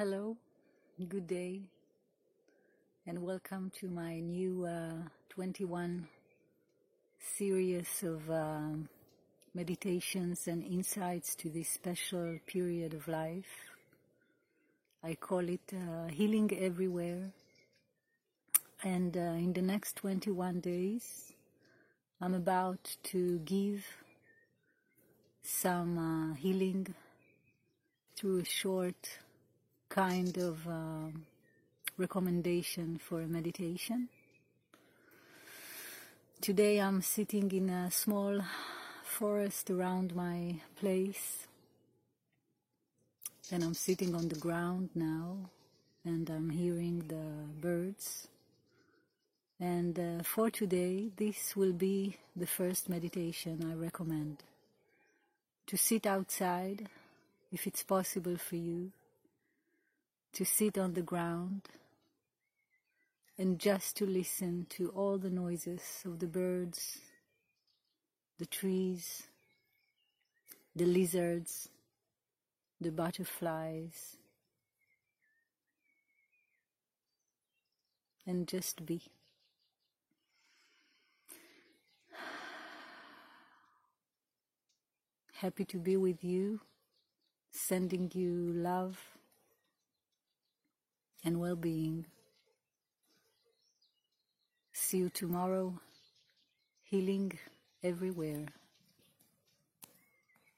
Hello, good day, and welcome to my new uh, 21 series of uh, meditations and insights to this special period of life. I call it uh, Healing Everywhere. And uh, in the next 21 days, I'm about to give some uh, healing through a short kind of um, recommendation for a meditation. Today I'm sitting in a small forest around my place and I'm sitting on the ground now and I'm hearing the birds. And uh, for today, this will be the first meditation I recommend. To sit outside, if it's possible for you, to sit on the ground and just to listen to all the noises of the birds, the trees, the lizards, the butterflies, and just be. Happy to be with you, sending you love and well being. See you tomorrow, healing everywhere.